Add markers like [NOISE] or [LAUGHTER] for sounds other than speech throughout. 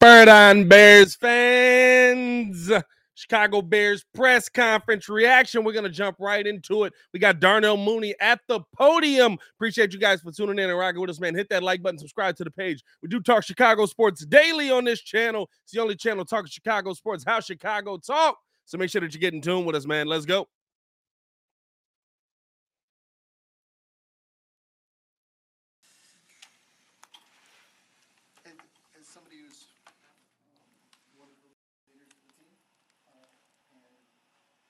Bird on Bears fans. Chicago Bears press conference reaction. We're going to jump right into it. We got Darnell Mooney at the podium. Appreciate you guys for tuning in and rocking with us, man. Hit that like button, subscribe to the page. We do talk Chicago sports daily on this channel. It's the only channel talking Chicago sports, how Chicago talk. So make sure that you get in tune with us, man. Let's go. And as somebody who's one of the leaders of the team, uh, and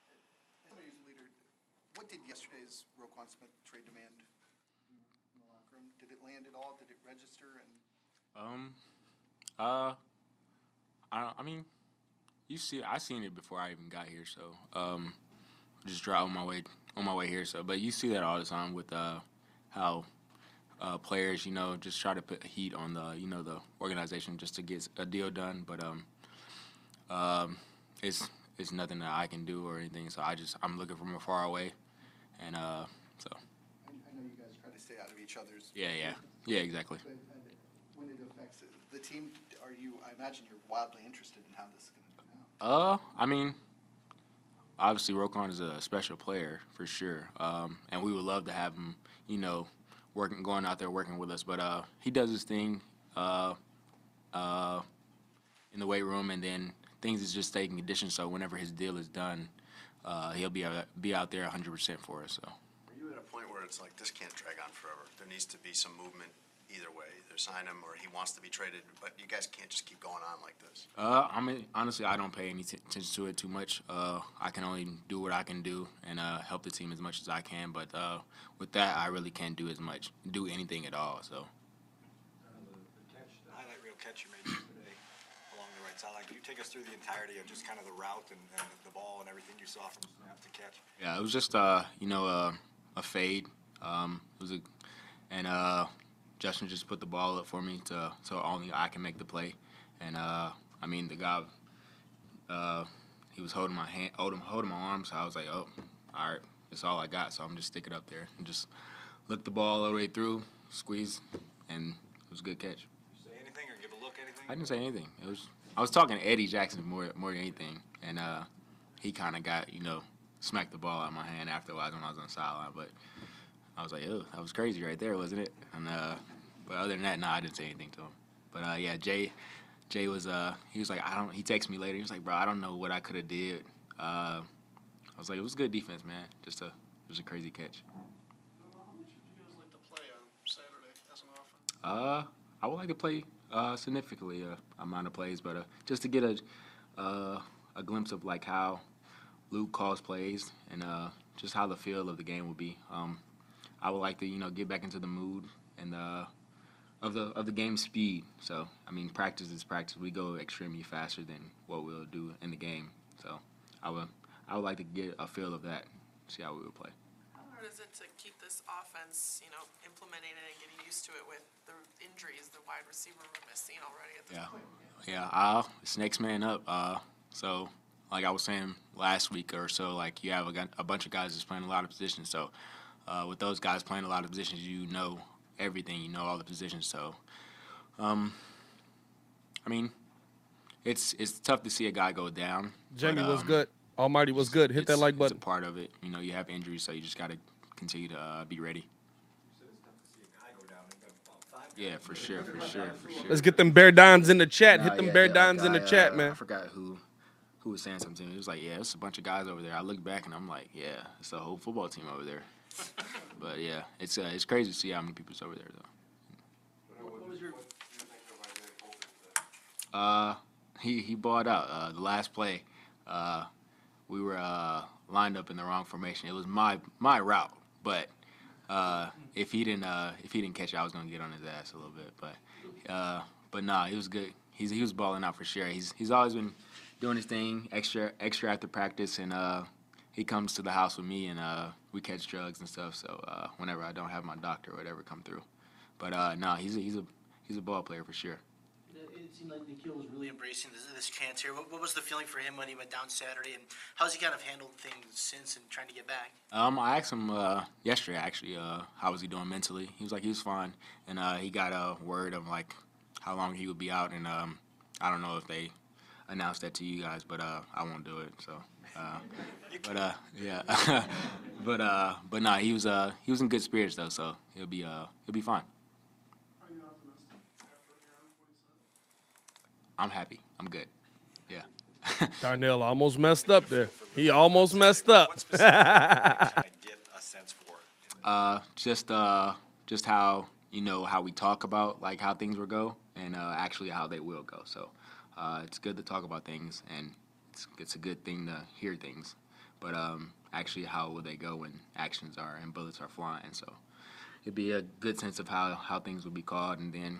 as somebody who's a leader, what did Roquan Smith trade demand? Did it land at all? Did it register? And Um, uh, I I mean, you see, I seen it before I even got here, so um, just drive on my way on my way here. So, but you see that all the time with uh how uh players, you know, just try to put heat on the you know the organization just to get a deal done. But um, um, it's it's nothing that I can do or anything. So I just I'm looking from afar away, and uh, so I I know you guys try to stay out of each other's. yeah, yeah, yeah, exactly. But uh, when it affects the team, are you, I imagine you're wildly interested in how this is going to come out. Uh, I mean, obviously Roquan is a special player for sure, um, and we would love to have him, you know, working, going out there working with us. But uh, he does his thing, uh, uh, in the weight room, and then things is just taking condition. So whenever his deal is done, uh, he'll be out, be out there 100% for us. So. Are you at a point where it's like, this can't drag on forever? There needs to be some movement either way. Either sign him or he wants to be traded, but you guys can't just keep going on like this. Uh, I mean, honestly, I don't pay any t- attention to it too much. Uh, I can only do what I can do and uh, help the team as much as I can. But uh, with that, I really can't do as much, do anything at all. So, The highlight reel catch you made yesterday along the right sideline. Can you take us through the entirety of just kind of the route and, and the ball and everything you saw from snap to catch? yeah, it was just uh, you know, uh, a fade. Um, it was a, and uh, Justin just put the ball up for me to so only I can make the play. And uh, I mean, the guy, uh, he was holding my hand, holding, holding my arm, so I was like, oh, all right, that's all I got. So I'm just stick it up there and just look the ball all the way through, squeeze, and it was a good catch. Say anything or give a look, anything? I didn't say anything. It was I was talking to Eddie Jackson more more than anything, and uh, he kind of got you know smacked the ball out of my hand afterwards when I was on the sideline. But I was like, oh, that was crazy right there, wasn't it? And uh, but other than that, no, I didn't say anything to him. But uh, yeah, Jay Jay was uh he was like I don't he texted me later. He was like, bro, I don't know what I could have did. Uh, I was like, it was good defense, man. Just a it was a crazy catch. How much would you guys like to play on Saturday as an offense? Uh, I would like to play uh, significantly uh, amount of plays, but uh, just to get a uh, a glimpse of like how Luke calls plays and uh, just how the feel of the game will be. Um, I would like to you know get back into the mood and uh, of the of the game speed. So I mean, practice is practice. We go extremely faster than what we'll do in the game. So I would I would like to get a feel of that, see how we would play. How hard is it to keep this offense, you know, implementing it and getting used to it with the injuries the wide receiver room has seen already at this Yeah, point? yeah. Uh, it's next man up. Uh, so like I was saying last week or so, like you have a, gun- a bunch of guys that's playing a lot of positions. So uh, with those guys playing a lot of positions, you know everything. You know all the positions. So, um, I mean, it's it's tough to see a guy go down. Jamie but, was um, good. Almighty was good. Hit that it's- like It's button. a part of it. You know, you have injuries, so you just got to continue to uh, be ready. You said it's tough to see a guy go down. They've got about five Yeah, for sure, for sure, for sure. Let's get them Bear Dons in the chat. Nah, Hit them yeah, Bear yeah, Dons in the guy, chat, uh, man. I forgot who who was saying something. It was like, yeah, it's a bunch of guys over there. I look back and I'm like, yeah, it's a whole football team over there. But yeah, it's uh, it's crazy to see how many people's over there though. Uh, he he bought out uh, the last play. Uh, we were uh, lined up in the wrong formation. It was my my route, but uh, if he didn't uh, if he didn't catch it, I was gonna get on his ass a little bit. But uh, but nah, he was good. He's he was balling out for sure. He's he's always been doing his thing extra extra after practice, and uh, he comes to the house with me, and uh, we catch jugs and stuff. So uh, whenever I don't have my doctor or whatever come through, but uh, nah, he's a, he's a he's a ball player for sure. It seemed like N'Keal was really embracing this, this chance here. What, what was the feeling for him when he went down Saturday, and how's he kind of handled things since and trying to get back? Um, I asked him uh, yesterday actually, uh, how was he doing mentally? He was like he was fine, and uh, he got a word of like how long he would be out, and um, I don't know if they announced that to you guys, but uh, I won't do it. So, uh, but uh, yeah, [LAUGHS] but uh, but nah, he was uh, he was in good spirits though, so he'll be uh, he'll be fine. Are you optimistic after hearing what he said? I'm happy. I'm good. Yeah. [LAUGHS] Darnell almost messed up there. He almost messed up. What specifically are you trying to get a sense for? [LAUGHS] Uh, just uh, just how you know how we talk about like how things will go, and uh, actually how they will go. So, uh, it's good to talk about things, and it's it's a good thing to hear things, but um, actually how will they go when actions are and bullets are flying. So, it'd be a good sense of how how things will be called, and then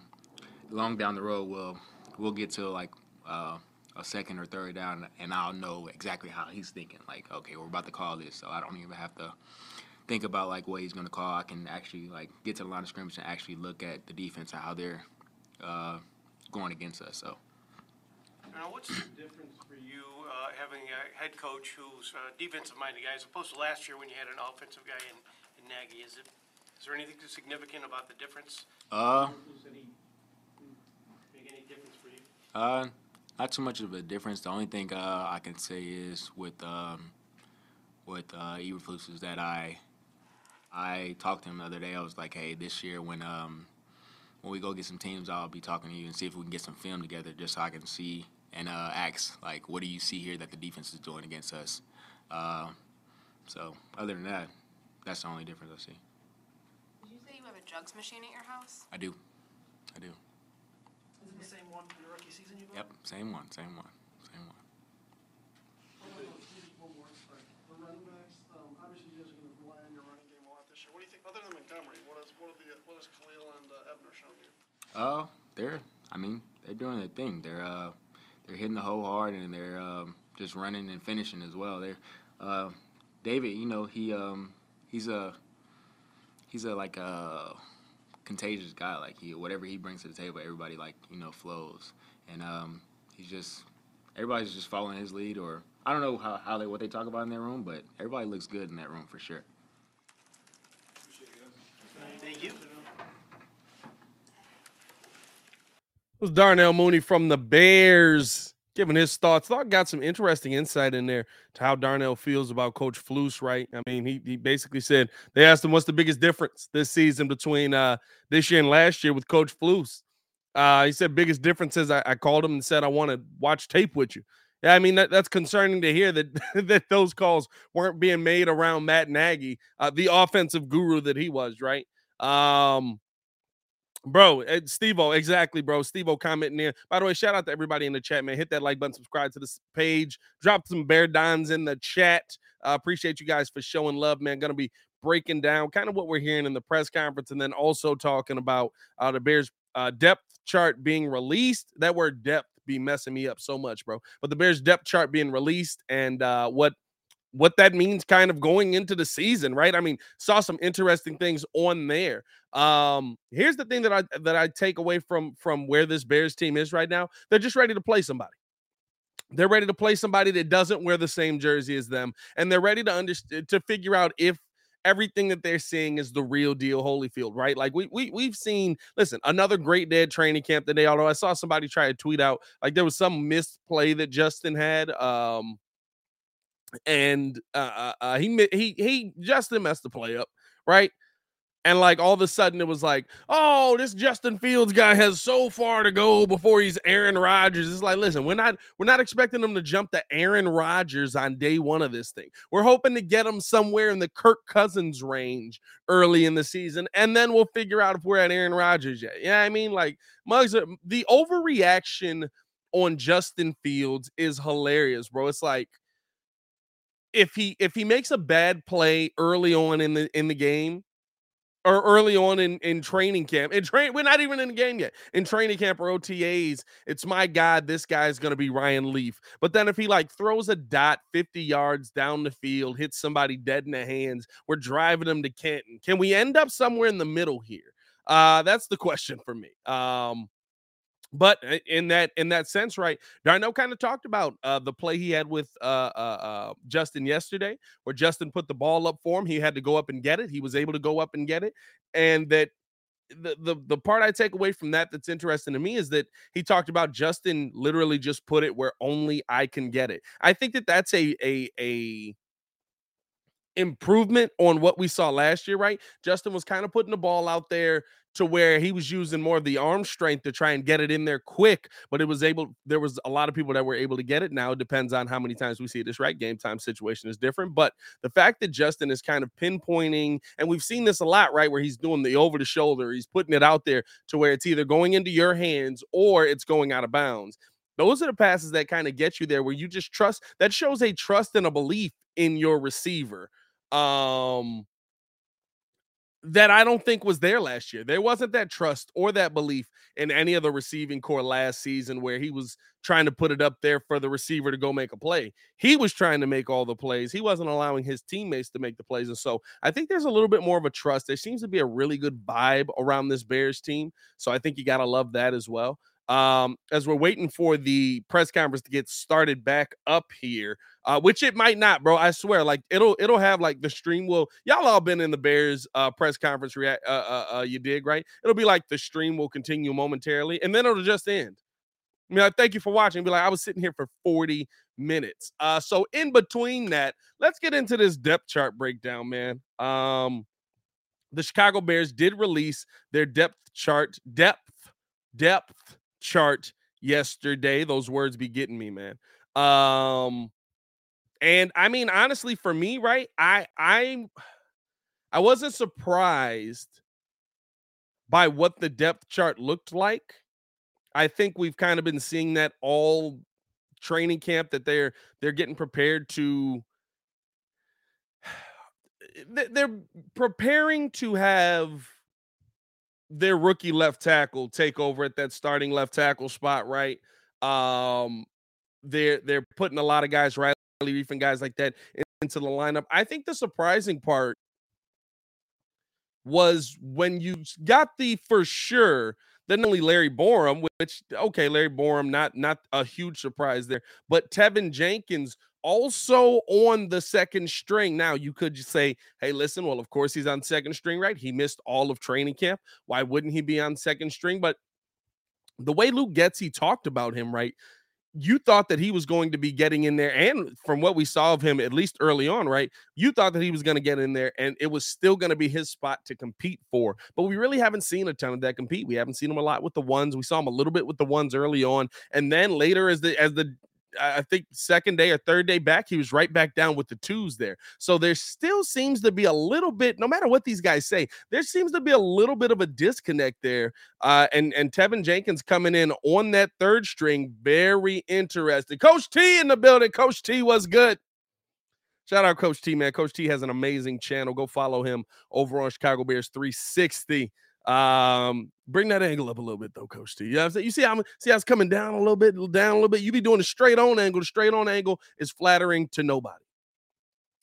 long down the road we'll we'll get to like uh, a second or third down, and I'll know exactly how he's thinking. Like, okay, we're about to call this, so I don't even have to think about like what he's to call. I can actually like get to the line of scrimmage and actually look at the defense and how they're uh, going against us. So Now, what's the difference uh, having a head coach who's a defensive-minded guy as opposed to last year when you had an offensive guy in, in Nagy? Is it, is there anything significant about the difference? uh, Does any, make any difference for you? uh, not too much of a difference. The only thing uh, I can say is with um, with uh, Eberflus is that I I talked to him the other day. I was like, hey, this year when um, when we go get some teams, I'll be talking to you and see if we can get some film together, just so I can see and uh, ask like, what do you see here that the defense is doing against us? Uh, so other than that, that's the only difference I see. Did you say you have a jugs machine at your house? I do, I do. Is it the same one from your rookie season you bought? Yep, same one, same one, same one. One more, maybe one more, sorry. The running backs, um, obviously you guys are gonna rely on your running game a lot this year. What do you think, other than Montgomery, what is, what are the, what has Khalil and uh, Ebner shown you? Uh, they're. I mean, they're doing their thing. They're uh, they're hitting the hole hard and they're um, just running and finishing as well. They're uh, David. You know, he um, he's a he's a like a contagious guy. Like he whatever he brings to the table, everybody like you know flows. And um, he's just everybody's just following his lead. Or I don't know how, how they what they talk about in their room, but everybody looks good in that room for sure. Thank you. Was Darnell Mooney from the Bears giving his thoughts. Thought got some interesting insight in there to how Darnell feels about Coach Flus, right? I mean, he, he basically said they asked him what's the biggest difference this season between uh, this year and last year with Coach Flus. Uh, he said biggest difference is I, I called him and said I want to watch tape with you. Yeah, I mean that, that's concerning to hear that [LAUGHS] that those calls weren't being made around Matt Nagy, uh, the offensive guru that he was, right? Um, Bro, Steve O, exactly, bro. Steve O commenting there. By the way, shout out to everybody in the chat, man. Hit that like button, subscribe to this page, drop some bear dons in the chat. Uh, appreciate you guys for showing love, man. Gonna be breaking down kind of what we're hearing in the press conference, and then also talking about uh, the Bears uh, depth chart being released. That word depth be messing me up so much, bro. But the Bears depth chart being released and uh, what what that means kind of going into the season, right? I mean, saw some interesting things on there. Um, here's the thing that I that I take away from from where this Bears team is right now. They're just ready to play somebody. They're ready to play somebody that doesn't wear the same jersey as them, and they're ready to understand to figure out if everything that they're seeing is the real deal Holyfield, right? Like we we we've seen, listen, another great day training camp today. Although I saw somebody try to tweet out like there was some misplay that Justin had. Um and uh, uh, he he he Justin messed the play up, right? And like all of a sudden it was like, oh, this Justin Fields guy has so far to go before he's Aaron Rodgers. It's like, listen, we're not we're not expecting him to jump to Aaron Rodgers on day one of this thing. We're hoping to get him somewhere in the Kirk Cousins range early in the season, and then we'll figure out if we're at Aaron Rodgers yet. Yeah, I mean, like Mugs, the overreaction on Justin Fields is hilarious, bro. It's like if he if he makes a bad play early on in the in the game or early on in in training camp and train we're not even in the game yet in training camp or otas it's my god this guy's gonna be ryan leaf. But then if he like throws a dot 50 yards down the field hits somebody dead in the hands we're driving them to canton. Can we end up somewhere in the middle here? Uh that's the question for me. Um but in that in that sense, right? Darnell kind of talked about uh, the play he had with uh, uh, uh, Justin yesterday, where Justin put the ball up for him. He had to go up and get it. He was able to go up and get it, and that the, the the part I take away from that that's interesting to me is that he talked about Justin literally just put it where only I can get it. I think that that's a a a improvement on what we saw last year, right? Justin was kind of putting the ball out there to where he was using more of the arm strength to try and get it in there quick, but it was able there was a lot of people that were able to get it. Now it depends on how many times we see this right. Game time situation is different, but the fact that Justin is kind of pinpointing and we've seen this a lot, right, where he's doing the over the shoulder, he's putting it out there to where it's either going into your hands or it's going out of bounds. Those are the passes that kind of get you there where you just trust that shows a trust and a belief in your receiver. Um that I don't think was there last year. There wasn't that trust or that belief in any of the receiving core last season where he was trying to put it up there for the receiver to go make a play. He was trying to make all the plays. He wasn't allowing his teammates to make the plays. And so I think there's a little bit more of a trust. There seems to be a really good vibe around this Bears team. So I think you got to love that as well. Um, as we're waiting for the press conference to get started back up here, uh, which it might not, bro. I swear, like it'll it'll have like the stream will. Y'all all been in the Bears uh, press conference react. Uh, uh, uh, you dig right? It'll be like the stream will continue momentarily, and then it'll just end. I mean, like, thank you for watching. Be like, I was sitting here for 40 minutes. Uh, so in between that, let's get into this depth chart breakdown, man. Um, the Chicago Bears did release their depth chart, depth, depth chart yesterday. Those words be getting me, man. Um, and I mean, honestly, for me, right? I I'm I wasn't surprised by what the depth chart looked like. I think we've kind of been seeing that all training camp that they're they're getting prepared to [SIGHS] they're preparing to have their rookie left tackle take over at that starting left tackle spot, right? Um they're they're putting a lot of guys right Reiff and guys like that into the lineup. I think the surprising part was when you got the for sure then only Larry Borom, which okay, Larry Borom, not not a huge surprise there, but Teven Jenkins also on the second string. Now you could just say, hey, listen, well, of course he's on second string, right? He missed all of training camp. Why wouldn't he be on second string? But the way Luke Getsy talked about him, right? you thought that he was going to be getting in there, and from what we saw of him, at least early on, right? You thought that he was going to get in there, and it was still going to be his spot to compete for. But we really haven't seen a ton of that compete. We haven't seen him a lot with the ones. We saw him a little bit with the ones early on, and then later as the as the I think second day or third day back, he was right back down with the twos there. So there still seems to be a little bit, no matter what these guys say, there seems to be a little bit of a disconnect there. Uh, and and Teven Jenkins coming in on that third string, very interesting. Coach T in the building. Coach T was good. Shout out Coach T, man. Coach T has an amazing channel. Go follow him over on Chicago Bears 360. Um, bring that angle up a little bit though, Coach T. You know I'm saying? You see how see how it's coming down a little bit, down a little bit. You be doing a straight on angle. The straight on angle is flattering to nobody.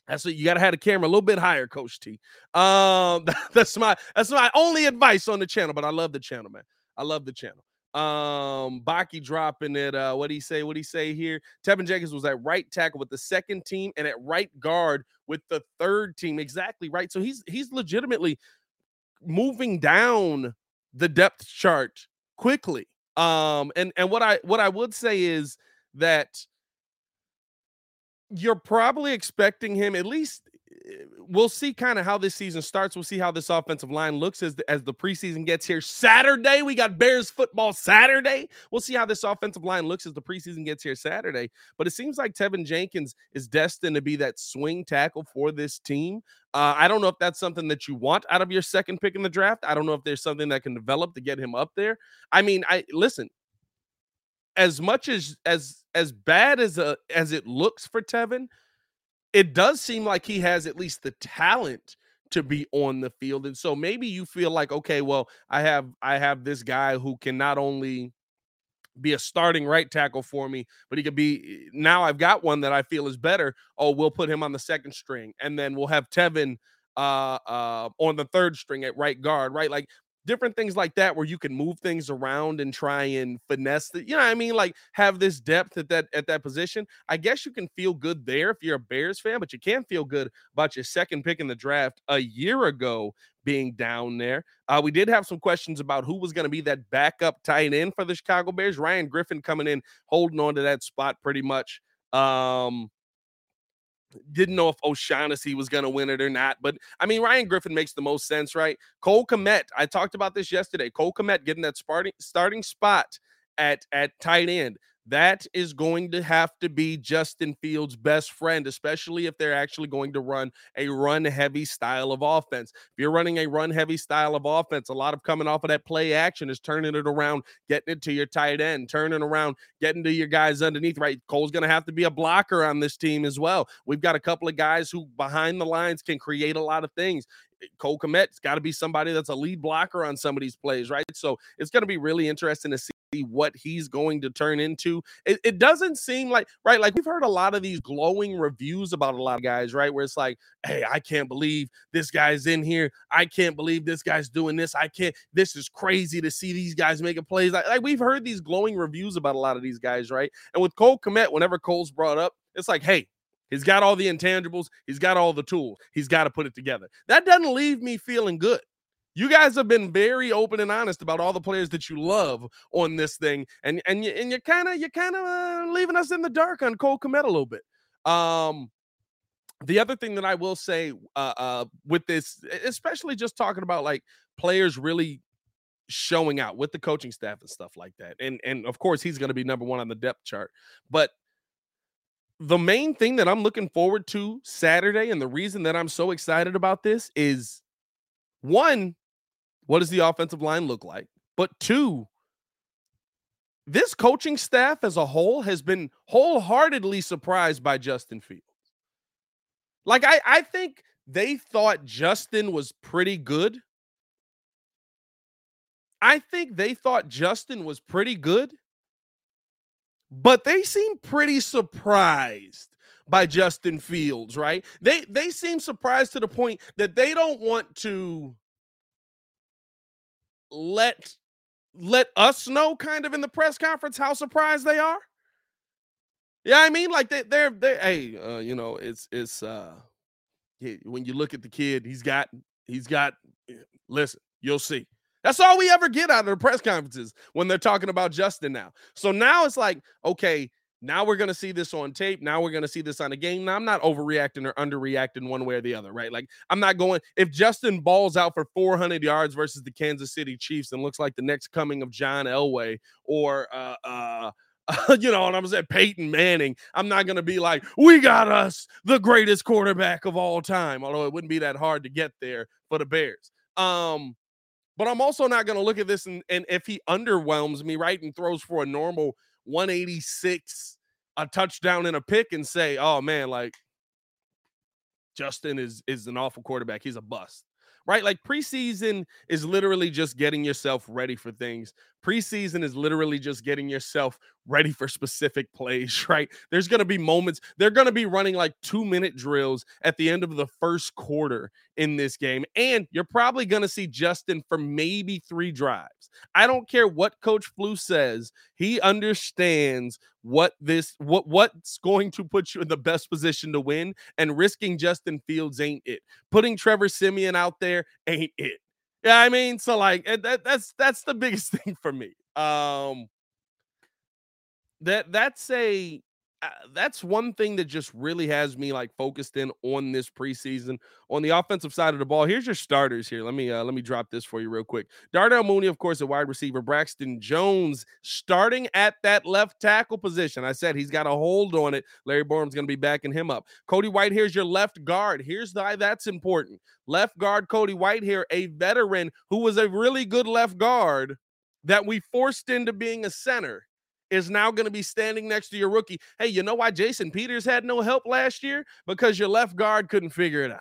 That's what you gotta have the camera a little bit higher, Coach T. Um, [LAUGHS] that's my that's my only advice on the channel, but I love the channel, man. I love the channel. Um, Baki dropping it. Uh, what do he say? What do he say here? Teven Jenkins was at right tackle with the second team and at right guard with the third team. Exactly right. So he's he's legitimately moving down the depth chart quickly. Um, and and what I what I would say is that you're probably expecting him at least we'll see kind of how this season starts. We'll see how this offensive line looks as the, as the preseason gets here. Saturday, we got Bears football Saturday. We'll see how this offensive line looks as the preseason gets here Saturday. But it seems like Teven Jenkins is destined to be that swing tackle for this team. Uh, I don't know if that's something that you want out of your second pick in the draft. I don't know if there's something that can develop to get him up there. I mean, I listen. As much as as as bad as a as it looks for Teven, it does seem like he has at least the talent to be on the field and so maybe you feel like okay well i have i have this guy who can not only be a starting right tackle for me but he could be eh, now i've got one that i feel is better oh we'll put him on the second string and then we'll have teven uh uh on the third string at right guard right? Like different things like that where you can move things around and try and finesse the, you know I mean like have this depth at that at that position I guess you can feel good there if you're a Bears fan but you can't feel good about your second pick in the draft a year ago being down there. Uh, we did have some questions about who was going to be that backup tight end for the Chicago Bears. Ryan Griffin coming in, holding on to that spot pretty much. Um, didn't know if O'Shaughnessy was going to win it or not. But I mean, Ryan Griffin makes the most sense, right? Cole Kmet, I talked about this yesterday. Cole Kmet getting that starting spot at at tight end that is going to have to be Justin Fields' best friend, especially if they're actually going to run a run heavy style of offense. If you're running a run heavy style of offense, a lot of coming off of that play action is turning it around, getting it to your tight end, turning around, getting to your guys underneath, right? Cole's going to have to be a blocker on this team as well. We've got a couple of guys who behind the lines can create a lot of things. Cole Kmet's got to be somebody that's a lead blocker on some of these plays, right? So it's going to be really interesting to see what he's going to turn into. It, it, doesn't seem like right, like we've heard a lot of these glowing reviews about a lot of guys, right? Where it's like, hey, I can't believe this guy's in here. I can't believe this guy's doing this. I can't. This is crazy to see these guys making plays. Like, like we've heard these glowing reviews about a lot of these guys, right? And with Cole Kmet, whenever Cole's brought up, it's like, hey, He's got all the intangibles. He's got all the tools. He's got to put it together. That doesn't leave me feeling good. You guys have been very open and honest about all the players that you love on this thing, and and you and you kind of you're kind of uh, leaving us in the dark on Cole Kmet a little bit. Um, the other thing that I will say uh, uh, with this, especially just talking about like players really showing out with the coaching staff and stuff like that, and and of course he's going to be number one on the depth chart, but the main thing that I'm looking forward to Saturday, and the reason that I'm so excited about this is one, what does the offensive line look like? But two, this coaching staff as a whole has been wholeheartedly surprised by Justin Fields. Like, I, I think they thought Justin was pretty good. I think they thought Justin was pretty good, but they seem pretty surprised by Justin Fields, right? They they seem surprised to the point that they don't want to let let us know kind of in the press conference how surprised they are. Yeah, I mean, like they they're they hey, uh, you know, it's it's uh when you look at the kid, he's got he's got listen, you'll see. That's all we ever get out of the press conferences when they're talking about Justin now. So now it's like, okay, now we're going to see this on tape. Now we're going to see this on a game. Now I'm not overreacting or underreacting one way or the other, right? Like I'm not going if Justin balls out for 400 yards versus the Kansas City Chiefs and looks like the next coming of John Elway or uh uh [LAUGHS] you know what I'm saying, Peyton Manning. I'm not going to be like, we got us the greatest quarterback of all time, although it wouldn't be that hard to get there for the Bears. Um, but I'm also not going to look at this and, and if he underwhelms me, right, and throws for a normal 186, a touchdown and a pick, and say, "Oh man, like Justin is is an awful quarterback. He's a bust." Right? Like preseason is literally just getting yourself ready for things. Preseason is literally just getting yourself ready for specific [LAUGHS] plays, right? There's going to be moments, they're going to be running like two minute drills at the end of the first quarter in this game. And you're probably going to see Justin for maybe three drives. I don't care what Coach Flu says, he understands what this what what's going to put you in the best position to win and risking Justin Fields ain't it. Putting Trevor Siemian out there ain't it. Yeah, I mean, so like that, that's that's the biggest [LAUGHS] thing for me. Um that that's a uh, that's one thing that just really has me like focused in on this preseason on the offensive side of the ball. Here's your starters here. Let me uh, let me drop this for you real quick. Darnell Mooney, of course, a wide receiver. Braxton Jones starting at that left tackle position. I said he's got a hold on it. Larry Borom's going to be backing him up. Cody Whitehair's your left guard. Here's why that's important. Left guard Cody White here, a veteran who was a really good left guard that we forced into being a center is now going to be standing next to your rookie. Hey, you know why Jason Peters had no help last year? Because your left guard couldn't figure it out.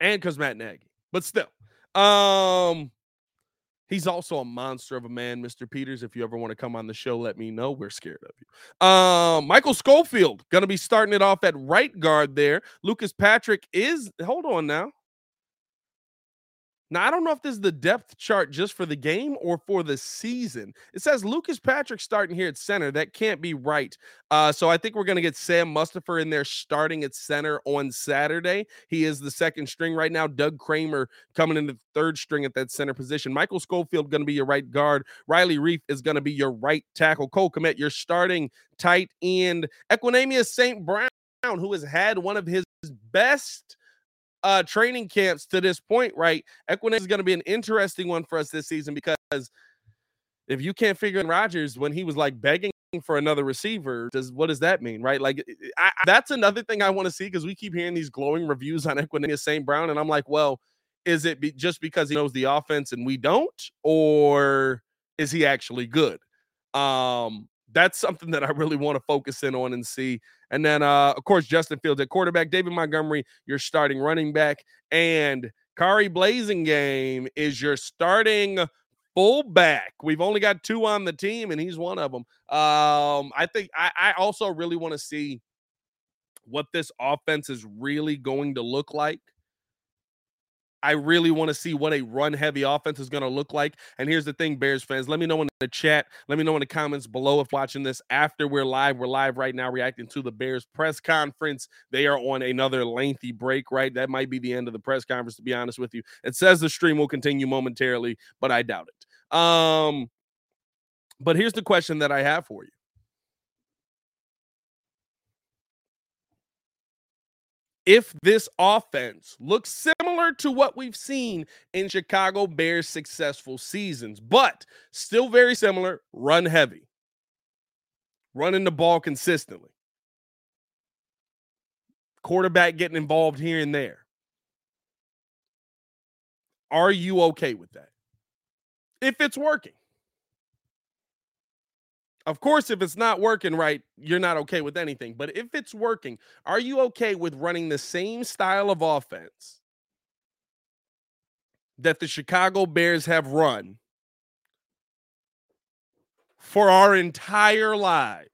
And because Matt Nagy. But still, um, he's also a monster of a man, Mr. Peters. If you ever want to come on the show, let me know. We're scared of you. Um, Michael Schofield going to be starting it off at right guard there. Lucas Patrick is, hold on now. Now, I don't know if this is the depth chart just for the game or for the season. It says Lucas Patrick starting here at center. That can't be right. Uh, so I think we're going to get Sam Mustipher in there starting at center on Saturday. He is the second string right now. Doug Kramer coming in the third string at that center position. Michael Schofield going to be your right guard. Riley Reiff is going to be your right tackle. Cole Kmet, your starting tight end. Equanimeous St. Brown, who has had one of his best uh training camps to this point, right? Equanimeous is going to be an interesting one for us this season because if you can't figure in Rodgers when he was like begging for another receiver, does what does that mean, right? Like I, that's another thing I want to see because we keep hearing these glowing reviews on Equanimeous St. Brown, and I'm like, well, is it be, just because he knows the offense and we don't, or is he actually good? Um, that's something that I really want to focus in on and see. And then, uh, of course, Justin Fields at quarterback, David Montgomery, your starting running back, and Khari Blasingame is your starting fullback. We've only got two on the team, and he's one of them. Um, I think I, I also really want to see what this offense is really going to look like I really want to see what a run heavy offense is going to look like. And here's the thing, Bears fans, let me know in the chat. Let me know in the comments below if watching this after we're live. We're live right now reacting to the Bears press conference. They are on another lengthy break, right? That might be the end of the press conference, to be honest with you. It says the stream will continue momentarily, but I doubt it. Um, but here's the question that I have for you. If this offense looks similar to what we've seen in Chicago Bears' successful seasons, but still very similar, run heavy, running the ball consistently, quarterback getting involved here and there. Are you okay with that? If it's working. Of course, if it's not working right, you're not okay with anything. But if it's working, are you okay with running the same style of offense that the Chicago Bears have run for our entire lives?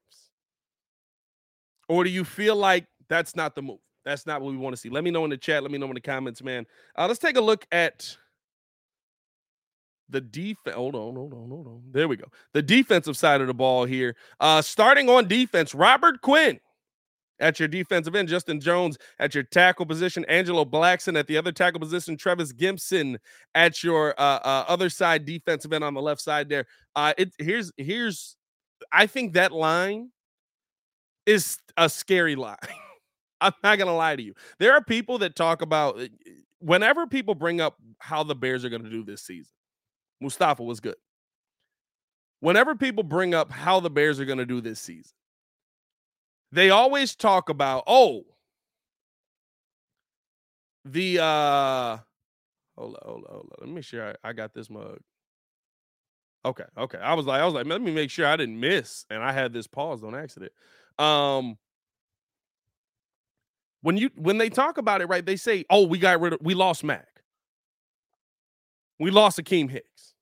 Or do you feel like that's not the move? That's not what we want to see. Let me know in the chat. Let me know in the comments, man. Uh, let's take a look at the defense. Hold on, hold on, hold on. There we go. The defensive side of the ball here. Uh, starting on defense, Robert Quinn at your defensive end, Justin Jones at your tackle position, Angelo Blackson at the other tackle position, Trevis Gipson at your uh, uh, other side defensive end on the left side there. Uh, it here's here's I think that line is a scary line. [LAUGHS] I'm not gonna lie to you. There are people that talk about uh, whenever people bring up how the Bears are gonna do this season Mustafa was good. Whenever people bring up how the Bears are going to do this season, they always talk about, oh, the uh hold on, hold on, hold on. Let me make sure I, I got this mug. Okay, okay. I was like, I was like, let me make sure I didn't miss, and I had this paused on accident. Um, when you when they talk about it, right? They say, "Oh, we got rid of, we lost Mack, we lost Akiem Hicks,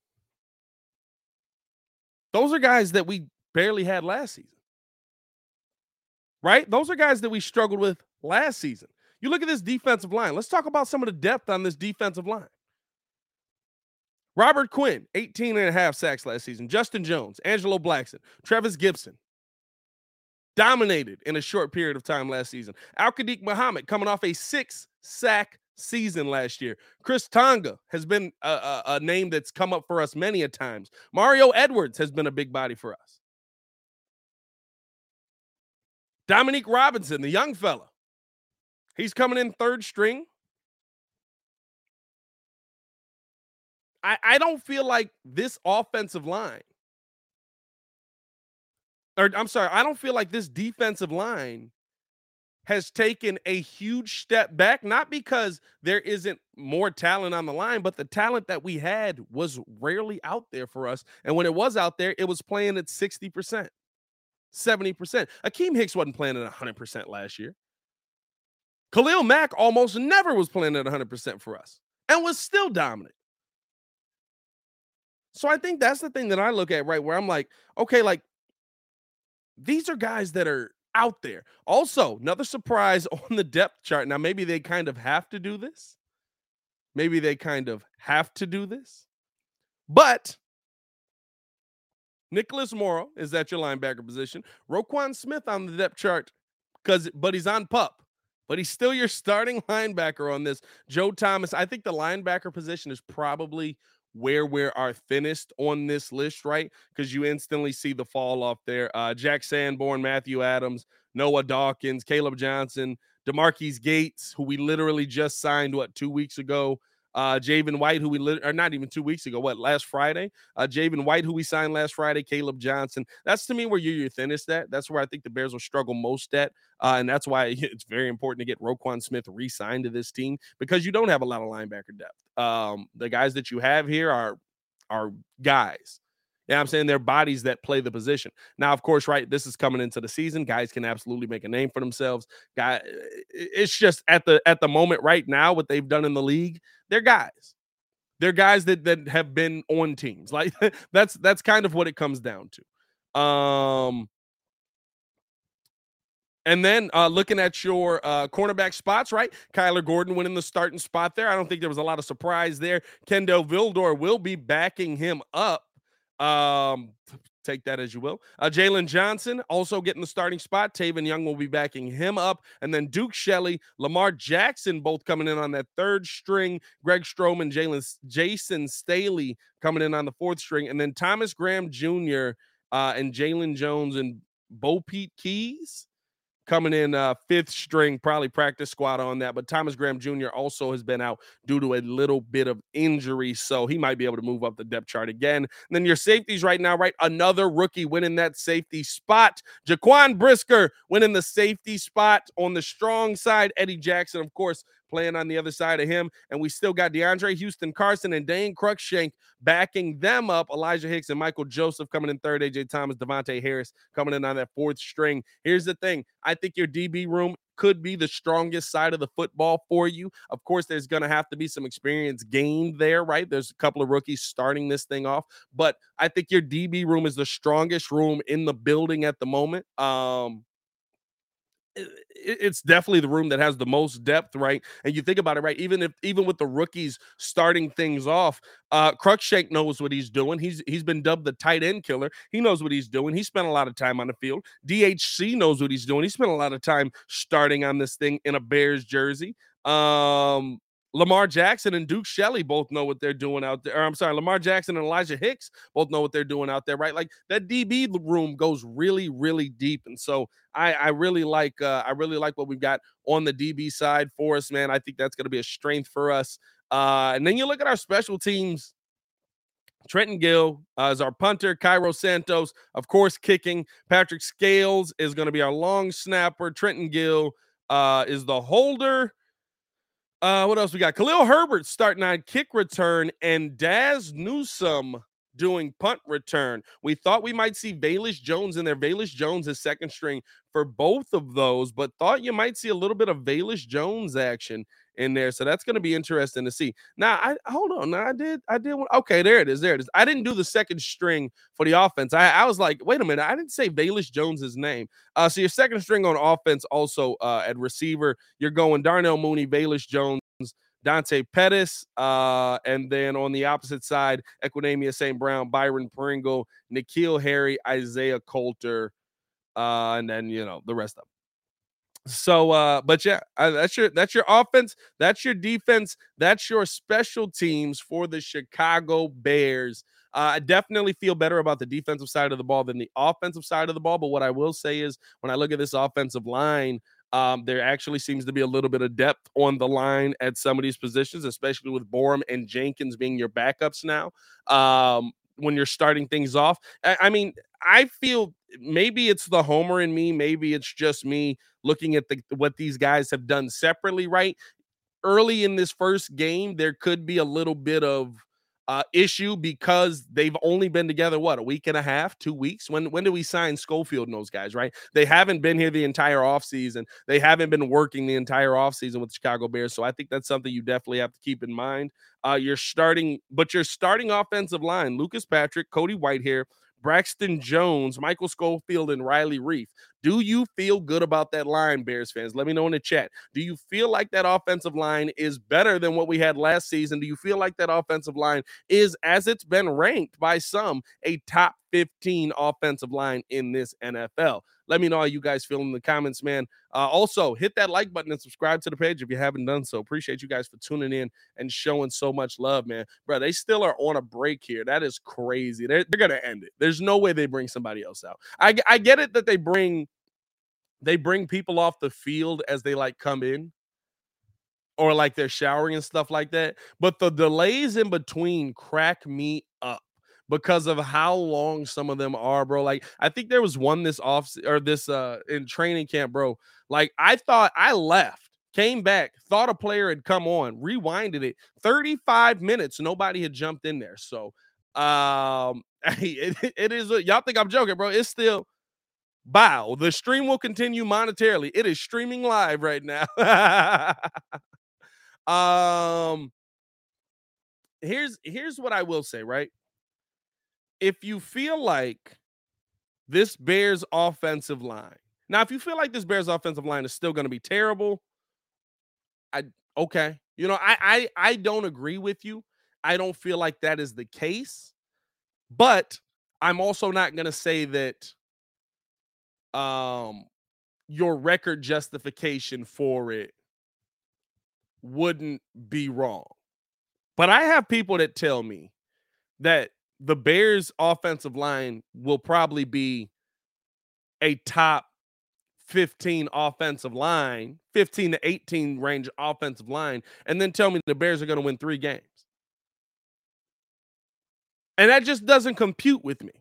those are guys that we barely had last season. Right? Those are guys that we struggled with last season. You look at this defensive line. Let's talk about some of the depth on this defensive line. Robert Quinn, 18 and a half sacks last season. Justin Jones, Angelo Blackson, Trevis Gipson, dominated in a short period of time last season. Al Muhammad coming off a six sack season last year. Khyiris Tonga has been a, a, a, name that's come up for us many a times. Mario Edwards has been a big body for us. Dominique Robinson, the young fella, he's coming in third string. I, I don't feel like this offensive line, or I'm sorry, I don't feel like this defensive line has taken a huge step back, not because there isn't more talent on the line, but the talent that we had was rarely out there for us. And when it was out there, it was playing at 60%, 70%. Akiem Hicks wasn't playing at 100% last year. Khalil Mack almost never was playing at 100% for us and was still dominant. So I think that's the thing that I look at, right? Where I'm like, okay, like these are guys that are out there. Also, another surprise [LAUGHS] on the depth chart. Now, maybe they kind of have to do this. maybe they kind of have to do this. But Nicholas Morrow is at your linebacker position. Roquan Smith on the depth chart, because but he's on pup, but he's still your starting [LAUGHS] linebacker on this. Joe Thomas, I think the linebacker position is probably where we are thinnest on this list, right? Because you instantly see the fall off there. Uh, Jack Sanborn, Matthew Adams, Noah Dawkins, Caleb Johnson, DeMarquis Gates, who we literally just signed what two weeks ago. Uh, Javen White, who we lit- or not even two weeks ago, what last Friday? Uh, Javen White, who we signed last Friday, Caleb Johnson. That's to me where you're your thinnest at. That's where I think the Bears will struggle most at, uh, and that's why [LAUGHS] it's very important to get Roquan Smith re-signed to this team because you don't have a lot of linebacker depth. Um, the guys that you have here are are guys. Yeah, I'm saying they're bodies that play the position. Now, of course, right, this is coming into the season. Guys can absolutely make a name for themselves. Guy, it's just at the at the moment right now, what they've done in the league, they're guys. They're guys that that have been on teams. [LAUGHS] Like that's that's kind of what it comes down to. Um and then uh, looking at your uh, cornerback spots, right? Kyler Gordon winning the starting spot there. I don't think there was a lot of surprise there. Kindle Vildor will be backing him up. Um, take that as you will. Uh, Jaylon Johnson also getting the starting spot. Tavon Young will be backing him up. And then Duke Shelley, Lamar Jackson both coming in on that third string. Greg Stroman, Jalen, Jason Staley coming in on the fourth string. And then Thomas Graham Jr. Uh, and Jalen Jones and BoPete Keyes coming in uh, fifth string, probably practice squad on that. But Thomas Graham Jr. also has been out due to a little bit of injury, so he might be able to move up the depth chart again. And then your safeties right now, right? Another rookie winning that safety spot. Jaquan Brisker winning the safety spot on the strong side. Eddie Jackson, of course, playing on the other side of him. And we still got DeAndre Houston Carson and Dane Cruikshank backing them up. Elijah Hicks and Michael Joseph coming in third. AJ Thomas, Davontae Harris coming in on that fourth string. Here's the thing I think your DB room could be the strongest side of the football for you. Of course, there's going to have to be some experience gained there, right? There's a couple of rookies starting this thing off, but I think your DB room is the strongest room in the building at the moment. Um, it's definitely the room that has the most depth, right? And you think about it, right? Even if even with the rookies starting things off, uh Cruikshank knows what he's doing. He's he's been dubbed the tight end killer. He knows what he's doing. He spent a lot of time on the field. DHC knows what he's doing. He spent a lot of time starting on this thing in a Bears jersey. Um Lamar Jackson and Duke Shelley both know what they're doing out there. Or I'm sorry, Lamar Jackson and Elijah Hicks both know what they're doing out there, right? Like that DB room goes really, really deep, and so I, I really like, uh, I really like what we've got on the DB side for us, man. I think that's going to be a strength for us. Uh, and then you look at our special teams. Trenton Gill uh, is our punter. Cairo Santos, of course, kicking. Patrick Scales is going to be our long snapper. Trenton Gill uh, is the holder. Uh, what else we got? Khalil Herbert starting on kick return and Dazz Newsome doing punt return. We thought we might see Velus Jones in there. Velus Jones is second string for both of those, but thought you might see a little bit of Velus Jones action in there. So that's going to be interesting to see. Now, I hold on. Now, I did, I did. Okay, there it is. There it is. I didn't do the second string for the offense. I, I was like, wait a minute. I didn't say Velus Jones's name. Uh, so your second string on offense, also uh, at receiver, you're going Darnell Mooney, Velus Jones. Dante Pettis, uh, and then on the opposite side, Equanimeous St. Brown, Byron Pringle, N'Keal Harry, Isaiah Coulter, uh, and then you know the rest of them. So, uh, but yeah, that's your that's your offense, that's your defense, that's your special teams for the Chicago Bears. Uh, I definitely feel better about the defensive side of the ball than the offensive side of the ball. But what I will say is, when I look at this offensive line, um, there actually seems to be a little bit of depth on the line at some of these positions, especially with Borom and Jenkins being your backups now. Um, when you're starting things off, I, I mean, I feel maybe it's the homer in me, maybe it's just me looking at the what these guys have done separately. Right, early in this first game, there could be a little bit of uh, issue because they've only been together what a week and a half, two weeks. When when do we sign Schofield and those guys? Right? They haven't been here the entire offseason. They haven't been working the entire offseason with the Chicago Bears. So I think that's something you definitely have to keep in mind. Uh, you're starting, but you're starting offensive line: Lucas Patrick, Cody Whitehair, Braxton Jones, Michael Schofield, and Riley Reiff. Do you feel good about that line, Bears fans? Let me know in the chat. Do you feel like that offensive line is better than what we had last season? Do you feel like that offensive line is, as it's been ranked by some, a top 15 offensive line in this NFL? Let me know how you guys feel in the comments, man. Uh, also, hit that like button and subscribe to the page if you haven't done so. Appreciate you guys for tuning in and showing so much love, man. Bro, they still are on a break here. That is crazy. They're, they're gonna end it. There's no way they bring somebody else out. I, I get it that they bring they bring people off the field as they like come in or like they're showering and stuff like that. But the delays in between crack me up because of how long some of them are, bro. Like I think there was one this off or this uh in training camp, bro. Like I thought I left, came back, thought a player had come on, rewinded it 35 minutes, nobody had jumped in there. So um [LAUGHS] it, it is y'all think I'm joking, bro. It's still bow. The stream will continue monetarily. It is streaming live right now. [LAUGHS] um here's here's what I will say, right? if you feel like this Bears offensive line, now if you feel like this Bears offensive line is still going to be terrible, I okay. You know, I I I don't agree with you. I don't feel like that is the case. But I'm also not going to say that um your record justification for it wouldn't be wrong. But I have people that tell me that the Bears offensive line will probably be a top 15 offensive line, 15 to 18 range offensive line, and then tell me the Bears are going to win three games. And that just doesn't compute with me.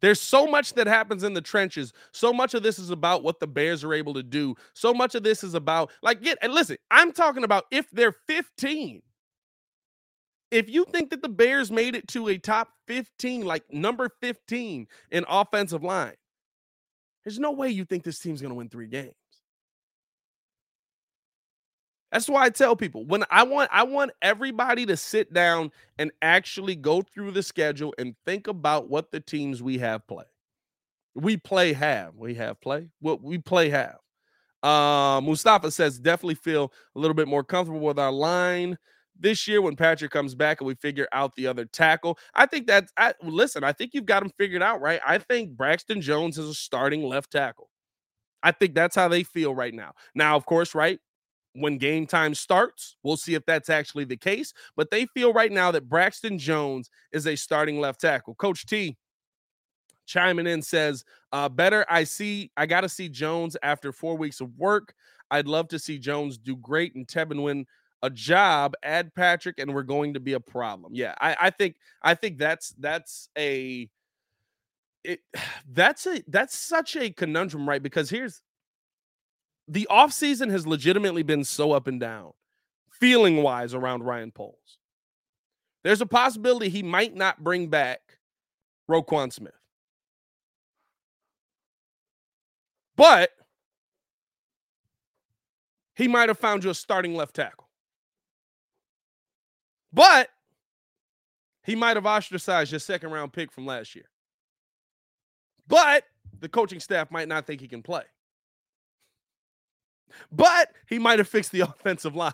There's so much that happens in the trenches. So much of this is about what the Bears are able to do. So much of this is about, like, get and listen, I'm talking about if they're 15 if you think that the Bears made it to a top 15, like number 15 in offensive line, there's no way you think this team's going to win three games. That's why I tell people when I want I want everybody to sit down and actually go through the schedule and think about what the teams we have play. We play have. We have play. What we play have. Uh, Mustafa says definitely feel a little bit more comfortable with our line this year when Patrick comes back and we figure out the other tackle. I think that I listen, I think you've got him figured out, right? I think Braxton Jones is a starting left tackle. I think that's how they feel right now. Now, of course, right? When game time starts, we'll see if that's actually the case. But they feel right now that Braxton Jones is a starting left tackle. Coach T chiming in says, uh, better. I see, I got to see Jones after four weeks of work. I'd love to see Jones do great and Teven win a job, add Patrick, and we're going to be a problem. Yeah, I, I think I think that's that's a it [SIGHS] that's a that's such a conundrum, right? Because here's the offseason has legitimately been so up and down, feeling wise around Ryan Poles. There's a possibility he might not bring back Roquan Smith. But he might have found you a starting left tackle. But he might have ostracized your second round pick from last year. But the coaching staff might not think he can play. But he might have fixed the [LAUGHS] offensive line.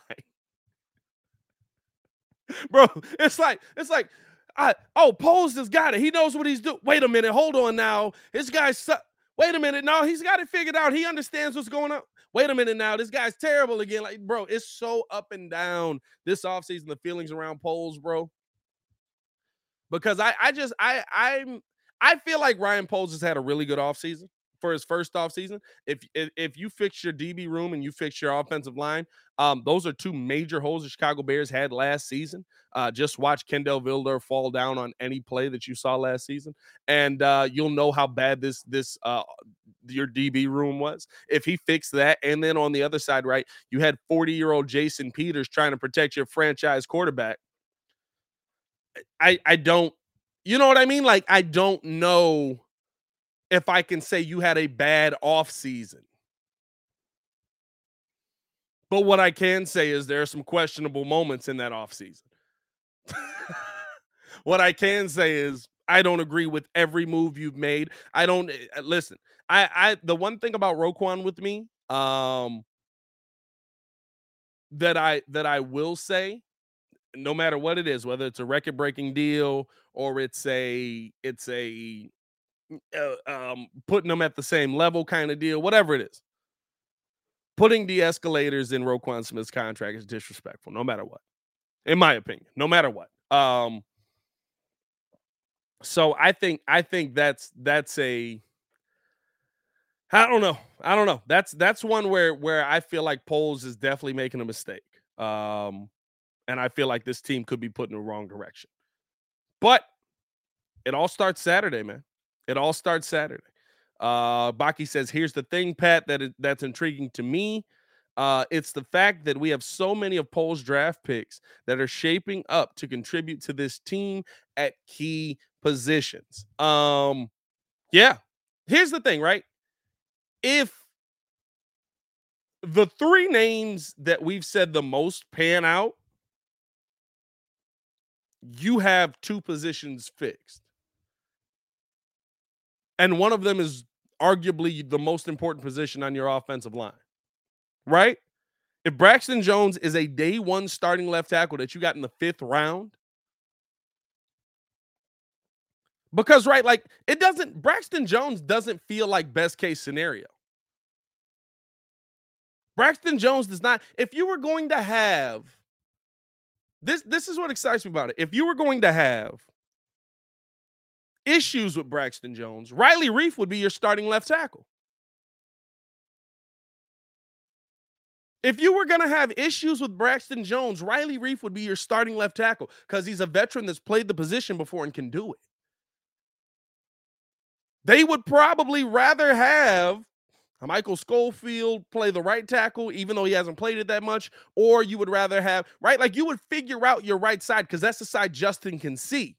Bro, it's like, it's like, I, oh, Poles has got it. He knows what he's doing. Wait a minute. Hold on now. This guy's, su- wait a minute. No, he's got it figured out. He understands what's going on wait a minute now, this guy's terrible again. Like, bro, it's so up and down this offseason, the feelings around Poles, bro. Because I I just I I'm I feel like Ryan Poles has had a really good offseason for his first offseason. If, if if you fix your DB room and you fix your offensive line, um, those are two major holes the Chicago Bears had last season. Uh, just watch Kindle Vildor fall down on any play that you saw last season, and uh, you'll know how bad this this uh, your DB room was. If he fixed that, and then on the other side, right, you had 40 year old Jason Peters trying to protect your franchise quarterback. I I don't, you know what I mean? Like I don't know if I can say you had a bad off season. But what I can say is there are some questionable moments in that off season. [LAUGHS] what I can say is I don't agree with every move you've made. I don't uh, listen. I I the one thing about Roquan with me, um, that I that I will say, no matter what it is, whether it's a record breaking deal or it's a it's a uh, um putting them at the same level kind of deal, whatever it is. Putting the escalators in Roquan Smith's contract is disrespectful, no matter what. In my opinion, no matter what. Um so I think I think that's that's a I don't know. I don't know. That's that's one where where I feel like Poles is definitely making a mistake. Um and I feel like this team could be put in the wrong direction. But it all starts Saturday, man. It all starts Saturday. Uh Baki says, "Here's the thing, Pat, that that's intriguing to me. Uh, it's the fact that we have so many of Poles draft picks that are shaping up to contribute to this team at key positions. Um, yeah. Here's the thing, right? If the three names that we've said the most pan out, you have two positions fixed. And one of them is arguably the most important position on your offensive line right? If Braxton Jones is a day one starting left tackle that you got in the fifth round, because right, like it doesn't, Braxton Jones doesn't feel like best case scenario. Braxton Jones does not, if you were going to have this, this is what excites me about it. If you were going to have issues with Braxton Jones, Riley Reiff would be your starting left tackle. If you were going to have issues with Braxton Jones, Riley Reiff would be your starting left tackle because he's a veteran that's played the position before and can do it. They would probably rather have Michael Schofield play the right tackle, even though he hasn't played it that much, or you would rather have, right? Like you would figure out your right side because that's the side Justin can see.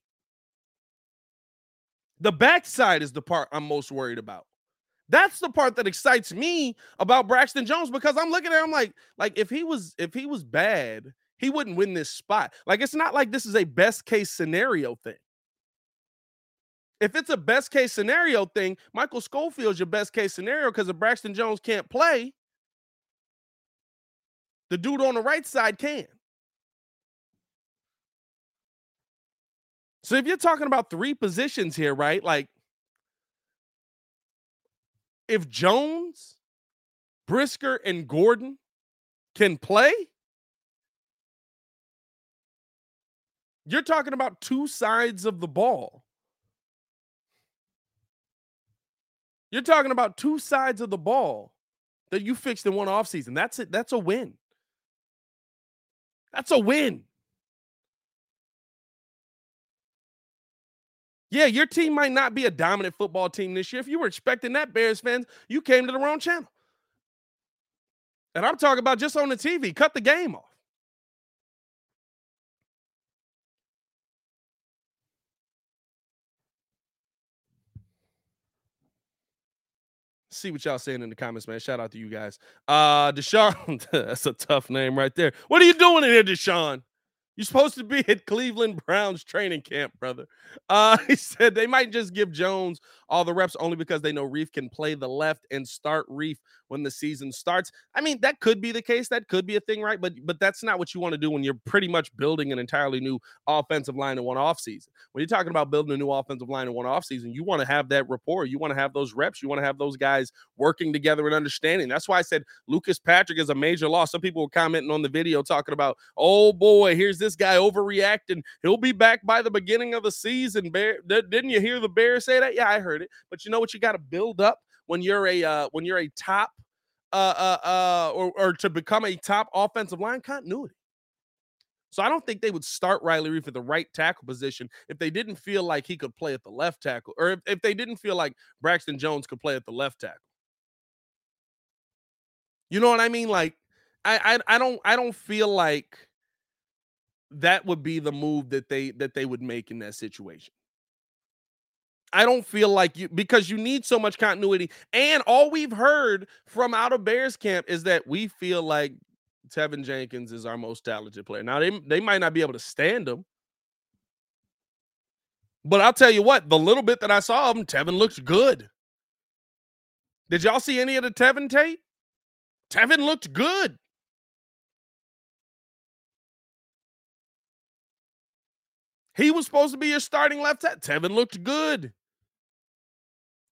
The backside is the part I'm most worried about. That's the part that excites me about Braxton Jones because I'm looking at him like, like if he was if he was bad, he wouldn't win this spot. Like it's not like this is a best case scenario thing. If it's a best case scenario thing, Michael Schofield's your best case scenario because if Braxton Jones can't play, the dude on the right side can. So if you're talking about three positions here, right? Like if Jones, Brisker, and Gordon can play, you're talking about two sides of the ball. You're talking about two sides of the ball that you fixed in one offseason. That's it. That's a win. That's a win. Yeah, your team might not be a dominant football team this year. If you were expecting that, Bears fans, you came to the wrong channel. And I'm talking about just on the TV. Cut the game off. See what y'all saying in the comments, man. Shout out to you guys. Uh Deshaun, [LAUGHS] that's a tough name right there. What are you doing in here, Deshaun? You're supposed to be at Cleveland Browns training camp, brother. Uh, [LAUGHS] he said they might just give Jones all the reps only because they know Reiff can play the left and start Reiff when the season starts. I mean, that could be the case. That could be a thing, right? But but that's not what you want to do when you're pretty much building an entirely new offensive line in one offseason. When you're talking about building a new offensive line in one offseason, you want to have that rapport. You want to have those reps. You want to have those guys working together and understanding. That's why I said Lucas Patrick is a major loss. Some people were commenting on the video talking about, oh boy, here's this guy overreacting. He'll be back by the beginning of the season. Bear, didn't you hear the Bears say that? Yeah, I heard it. But you know what? You got to build up when you're a uh, when you're a top uh, uh, uh, or, or to become a top offensive line continuity. So I don't think they would start Riley Reiff at the right tackle position if they didn't feel like he could play at the left tackle, or if, if they didn't feel like Braxton Jones could play at the left tackle. You know what I mean? Like, I I, I don't I don't feel like that would be the move that they that they would make in that situation. I don't feel like you because you need so much continuity. And all we've heard from out of Bears camp is that we feel like Teven Jenkins is our most talented player. Now they they might not be able to stand him, But I'll tell you what, the little bit that I saw of him, Teven looks good. Did y'all see any of the Teven tape? Teven looked good. He was supposed to be your starting left tackle. Teven looked good.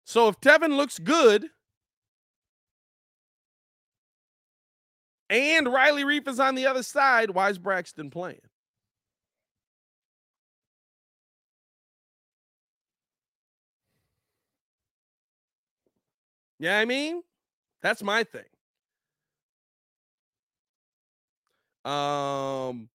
So if Teven looks good and Riley Reiff is on the other side, why is Braxton playing? Yeah, I mean, that's my thing. Um,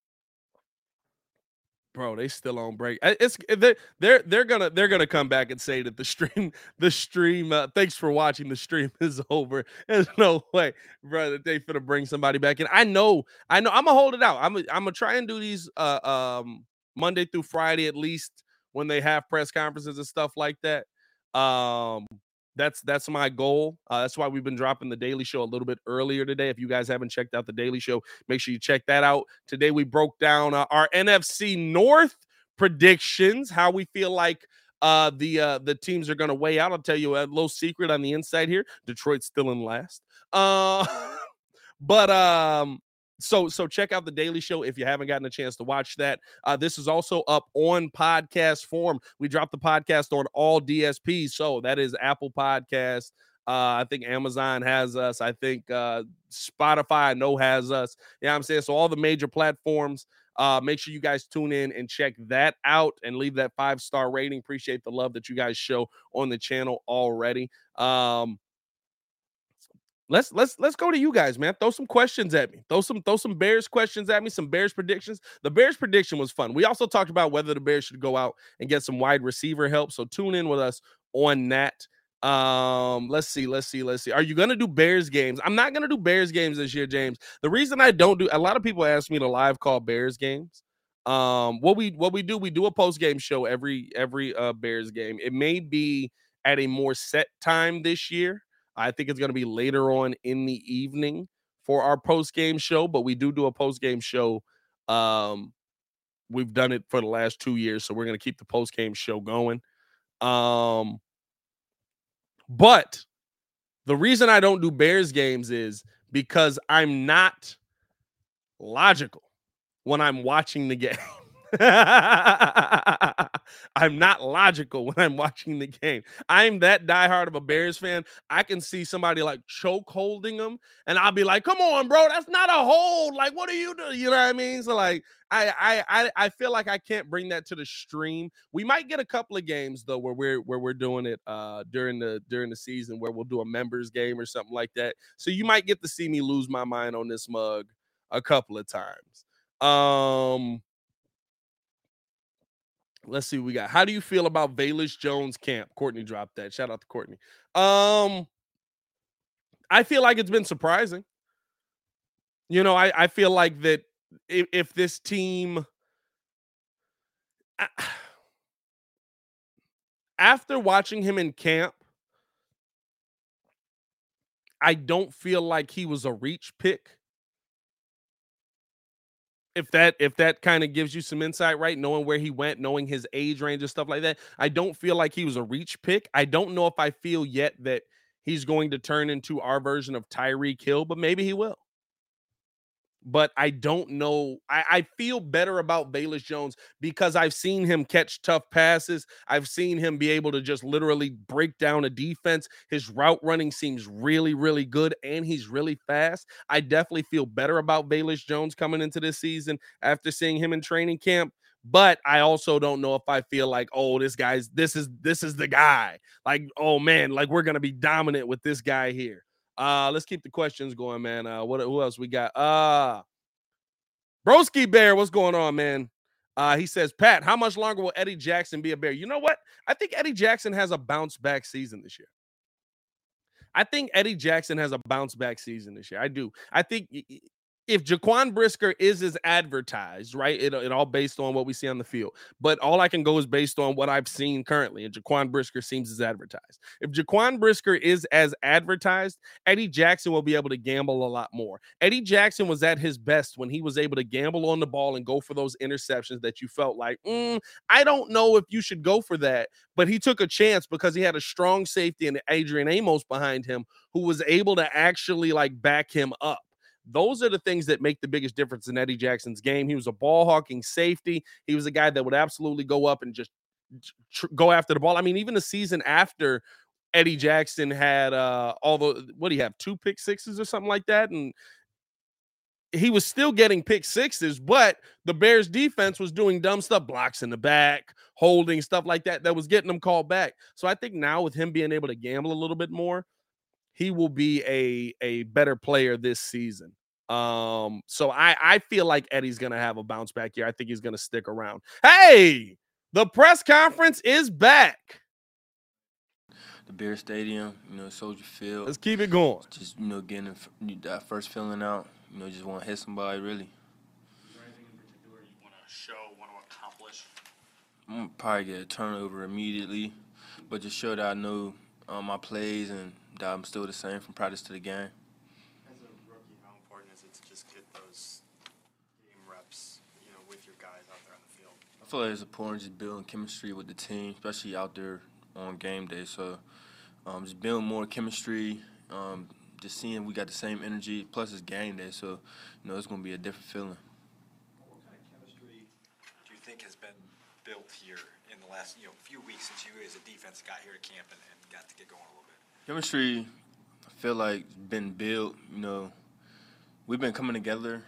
bro, they still on break. It's they're they're they're gonna they're gonna come back and say that the stream [LAUGHS] the stream. Uh, thanks for watching. The stream [LAUGHS] is over. There's no way, bro, that they finna bring somebody back in. I know, I know. I'm gonna hold it out. I'm I'm gonna try and do these uh um Monday through Friday at least when they have press conferences and stuff like that. Um, that's that's my goal. Uh, that's why we've been dropping the Daily Show a little bit earlier today. If you guys haven't checked out the Daily Show, make sure you check that out. Today we broke down uh, our NFC North predictions, how we feel like uh, the uh, the teams are going to weigh out. I'll tell you a little secret on the inside here: Detroit's still in last. Uh, [LAUGHS] but um, so so check out the daily show if you haven't gotten a chance to watch that uh, this is also up on podcast form we dropped the podcast on all dsps so that is apple podcast uh, I think Amazon has us. I think uh, Spotify I know has us. Yeah, you know I'm saying so. All the major platforms. Uh, make sure you guys tune in and check that out and leave that five star rating. Appreciate the love that you guys show on the channel already. Um, let's let's let's go to you guys, man. Throw some questions at me. Throw some throw some Bears questions at me. Some Bears predictions. The Bears prediction was fun. We also talked about whether the Bears should go out and get some wide receiver help. So tune in with us on that. Um, let's see, let's see, let's see. Are you gonna do Bears games? I'm not gonna do Bears games this year, James. The reason I don't do a lot of people ask me to live call Bears games. Um, what we what we do, we do a post game show every every uh Bears game. It may be at a more set time this year. I think it's going to be later on in the evening for our post game show, but we do do a post game show. Um, we've done it for the last two years, so we're going to keep the post game show going. Um, but the reason I don't do Bears games is because I'm not logical when I'm watching the game. [LAUGHS] I'm not logical when I'm watching the game. I'm that diehard of a Bears fan. I can see somebody like choke holding them, and I'll be like, "Come on, bro, that's not a hold. Like, what are you doing?" You know what I mean? So, like, I I I feel like I can't bring that to the stream. We might get a couple of games though where we're where we're doing it uh during the during the season where we'll do a members game or something like that. So you might get to see me lose my mind on this mug a couple of times. Um Let's see what we got. How do you feel about Velus Jones camp? Courtney dropped that. Shout out to Courtney. Um, I feel like it's been surprising. You know, I, I feel like that if, if this team after watching him in camp, I don't feel like he was a reach pick if that if that kind of gives you some insight, right? Knowing where he went, knowing his age range and stuff like that. I don't feel like he was a reach pick. I don't know if I feel yet that he's going to turn into our version of Tyreek Hill, but maybe he will but I don't know. I, I, feel better about Velus Jones because I've seen him catch tough passes. I've seen him be able to just literally break down a defense. His route running seems really, really good, and he's really fast. I definitely feel better about Velus Jones coming into this season after seeing him in training camp. But I also don't know if I feel like, oh, this guy's this is this is the guy. Like, oh man, like we're gonna be dominant with this guy here. Uh, let's keep the questions going, man. Uh, what who else we got? Uh Broski Bear, what's going on, man? Uh, he says, Pat, how much longer will Eddie Jackson be a bear? You know what? I think Eddie Jackson has a bounce back season this year. I think Eddie Jackson has a bounce back season this year. I do. I think if Jaquan Brisker is as advertised, right? It, it all based on what we see on the field. But all I can go is based on what I've seen currently. And Jaquan Brisker seems as advertised. If Jaquan Brisker is as advertised, Eddie Jackson will be able to gamble a lot more. Eddie Jackson was at his best when he was able to gamble on the ball and go for those interceptions that you felt like, mm, I don't know if you should go for that. But he took a chance because he had a strong safety and Adrian Amos behind him who was able to actually like back him up. Those are the things that make the biggest difference in Eddie Jackson's game. He was a ball hawking safety. He was a guy that would absolutely go up and just tr- go after the ball. I mean, even the season after Eddie Jackson had uh all the what do you have two pick sixes or something like that, and he was still getting pick sixes, but the Bears defense was doing dumb stuff, blocks in the back, holding stuff like that, that was getting them called back. So I think now with him being able to gamble a little bit more, he will be a a better player this season. Um, so I I feel like Eddie's gonna have a bounce back here. I think he's gonna stick around. Hey, the press conference is back. The Bear Stadium, you know, Soldier Field. Let's keep it going. Just you know, getting that first feeling out. You know, just want to hit somebody really. You want to show, want to accomplish? I'm probably get a turnover immediately, but just show that I know um, my plays and that I'm still the same from practice to the game. As a rookie, how important is it to just get those game reps, you know, with your guys out there on the field? I feel like it's important just building chemistry with the team, especially out there on game day. So um, just building more chemistry, um, just seeing we got the same energy. Plus it's game day, so you know it's gonna be a different feeling. What kind of chemistry do you think has been built here in the last, you know, few weeks since you as a defense got here to camp and, and got to get going a little bit? Chemistry, I feel like been built. You know, we've been coming together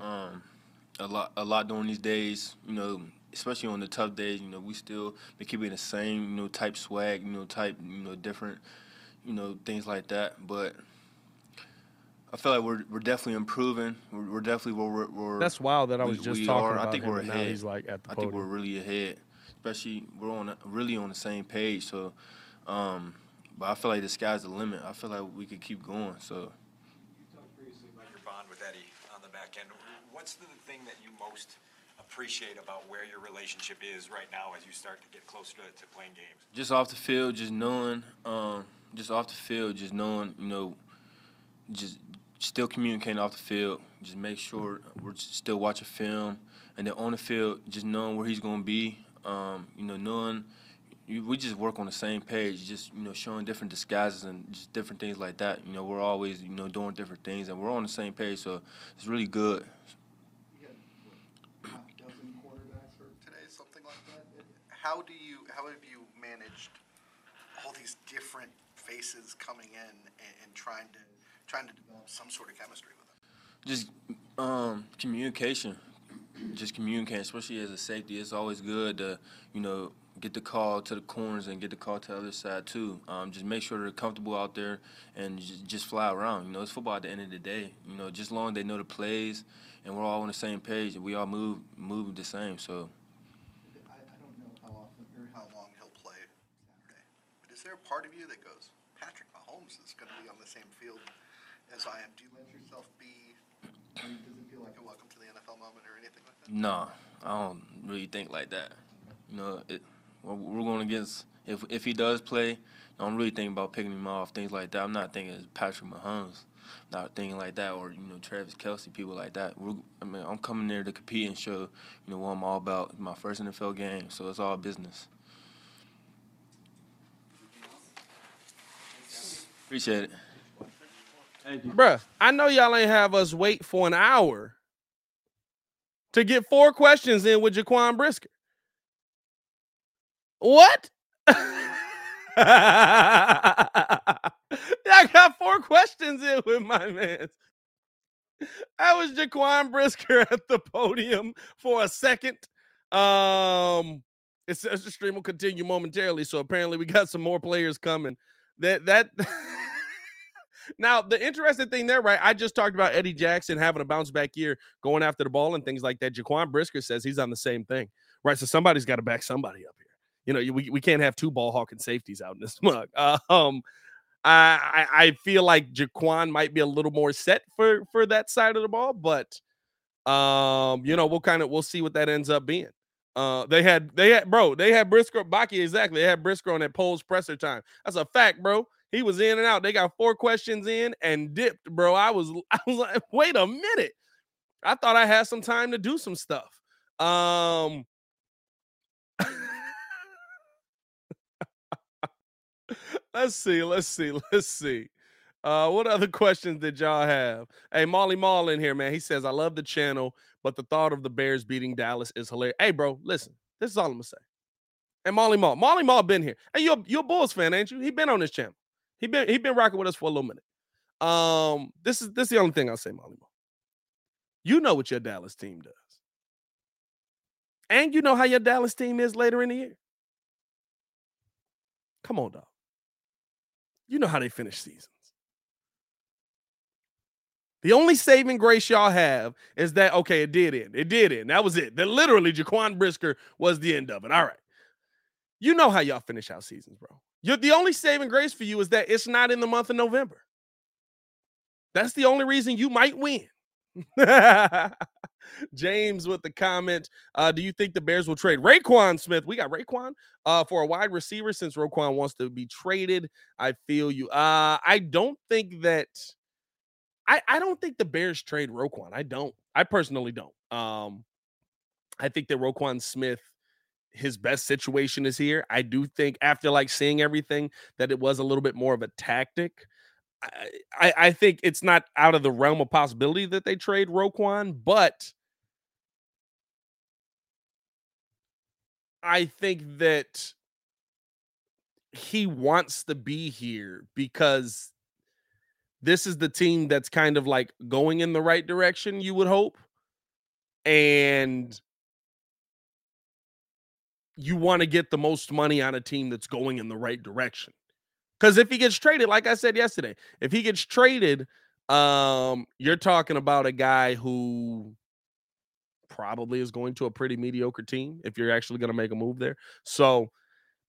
um, a lot, a lot during these days. You know, especially on the tough days. You know, we still been keeping the same, you know, type swag. You know, type, you know, different, you know, things like that. But I feel like we're we're definitely improving. We're, we're definitely where we're, we're. That's wild that I was we- just we talking are. about I think him, we're ahead. he's, like, at the I think we're really ahead. Especially we're on a- really on the same page. So, um, but I feel like the sky's the limit. I feel like we could keep going. So. You talked previously about your bond with Eddie on the back end. What's the thing that you most appreciate about where your relationship is right now as you start to get closer to, to playing games? just off the field, just knowing, um, just off the field, just knowing, you know, just still communicating off the field. Just make sure we're still watching film, and then on the field, just knowing where he's going to be. Um, you know, knowing you, we just work on the same page. Just you know, showing different disguises and just different things like that. You know, we're always you know doing different things, and we're on the same page. So it's really good. Had, what, half a dozen quarterbacks for today, something like that. How do you, how have you managed all these different faces coming in and, and trying to, trying to develop some sort of chemistry with them? just um, communication. Just communicating, especially as a safety. It's always good to, you know, get the call to the corners and get the call to the other side too. Um, just make sure they're comfortable out there and just, just fly around. You know, it's football at the end of the day. You know, just long they know the plays and we're all on the same page and we all move move the same. So I, I don't know how often or how long he'll play Saturday, but is there a part of you that goes, Patrick Mahomes is going to be on the same field as I am? Do you let yourself be? I mean, does it feel like a welcome to the NFL moment or anything like that? no, I don't really think like that. You know, it, we're, we're going against if if he does play. I don't really think about picking him off, things like that. I'm not thinking it's Patrick Mahomes, not thinking like that, or you know Travis Kelce, people like that. We're, I mean, I'm coming there to compete and show you know what I'm all about. My first NFL game, so it's all business. Appreciate it. Bruh, I know y'all ain't have us wait for an hour to get four questions in with Jaquan Brisker. What? [LAUGHS] y'all got four questions in with my man. That was Jaquan Brisker [LAUGHS] at the podium for a second. Um, it says the stream will continue momentarily, so apparently we got some more players coming. That that [LAUGHS] now the interesting thing there, right? I just talked about Eddie Jackson having a bounce back year, going after the ball and things like that. Jaquan Brisker says he's on the same thing, right? So somebody's got to back somebody up here. You know, we, we can't have two ball hawking safeties out in this [LAUGHS] mug. Uh, um, I, I feel like Jaquan might be a little more set for for that side of the ball, but um, you know, we'll kind of we'll see what that ends up being. Uh, they had they had bro, they had Brisker Baki exactly. They had Brisker on that Poles presser time. That's a fact, bro. He was in and out. They got four questions in and dipped, bro. I was [LAUGHS] I was like, wait a minute. I thought I had some time to do some stuff. Um [LAUGHS] let's see, let's see, let's see. Uh, what other questions did y'all have? Hey, Molly Mall in here, man. He says, I love the channel, but the thought of the Bears beating Dallas is hilarious. Hey, bro, listen, this is all I'm gonna say. And Molly Mall, Molly Mall been here. Hey, you're you're a Bulls fan, ain't you? He been on this channel. He been he been rocking with us for a little minute. Um, this is this is the only thing I'll say, Molly. You know what your Dallas team does. And you know how your Dallas team is later in the year. Come on, dog. You know how they finish seasons. The only saving grace y'all have is that okay, it did end. It did end. That was it. That literally Jaquan Brisker was the end of it. All right. You know how y'all finish out seasons, bro. You're the only saving grace for you is that it's not in the month of November. That's the only reason you might win. [LAUGHS] James with the comment. Uh, do you think the Bears will trade Roquan Smith? We got Roquan uh, for a wide receiver since Roquan wants to be traded. I feel you. Uh, I don't think that. I, I don't think the Bears trade Roquan. I don't. I personally don't. Um, I think that Roquan Smith, his best situation is here. I do think after like seeing everything that it was a little bit more of a tactic. I, I think it's not out of the realm of possibility that they trade Roquan, but I think that he wants to be here because this is the team that's kind of like going in the right direction, you would hope. And you want to get the most money on a team that's going in the right direction. Because if he gets traded, like I said yesterday, if he gets traded, um, you're talking about a guy who probably is going to a pretty mediocre team if you're actually going to make a move there. So